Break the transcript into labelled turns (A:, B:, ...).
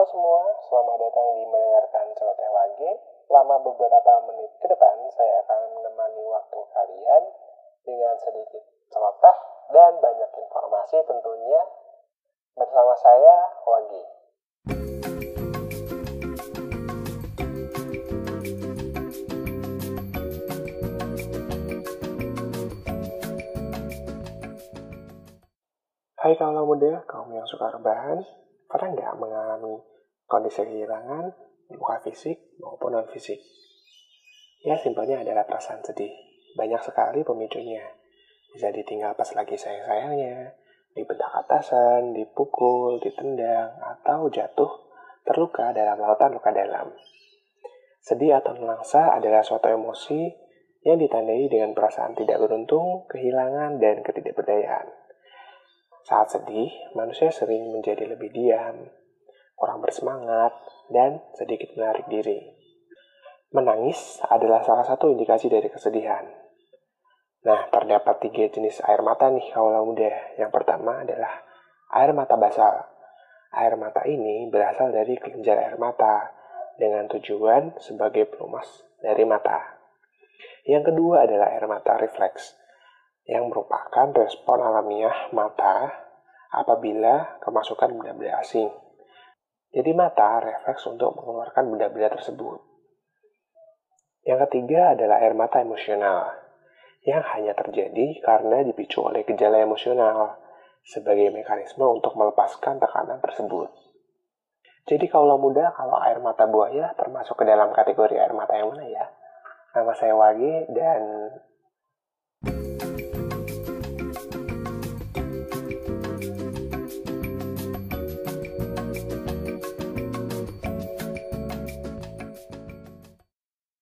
A: Halo semua, selamat datang di mendengarkan celoteh lagi. Selama beberapa menit ke depan, saya akan menemani waktu kalian dengan sedikit celoteh dan banyak informasi tentunya bersama saya, Wagi. Hai kaum muda, kaum yang suka rebahan, pernah nggak mengalami kondisi kehilangan, luka fisik maupun non fisik? Ya simpelnya adalah perasaan sedih. Banyak sekali pemicunya. Bisa ditinggal pas lagi sayang-sayangnya, dibentak atasan, dipukul, ditendang, atau jatuh terluka dalam lautan luka dalam. Sedih atau nelangsa adalah suatu emosi yang ditandai dengan perasaan tidak beruntung, kehilangan, dan ketidakberdayaan. Saat sedih, manusia sering menjadi lebih diam, kurang bersemangat, dan sedikit menarik diri. Menangis adalah salah satu indikasi dari kesedihan. Nah, terdapat tiga jenis air mata nih kaulah muda. Yang pertama adalah air mata basal. Air mata ini berasal dari kelenjar air mata dengan tujuan sebagai pelumas dari mata. Yang kedua adalah air mata refleks yang merupakan respon alamiah mata apabila kemasukan benda-benda asing. Jadi mata refleks untuk mengeluarkan benda-benda tersebut. Yang ketiga adalah air mata emosional, yang hanya terjadi karena dipicu oleh gejala emosional sebagai mekanisme untuk melepaskan tekanan tersebut. Jadi kalau muda, kalau air mata buaya termasuk ke dalam kategori air mata yang mana ya? Nama saya Wagi dan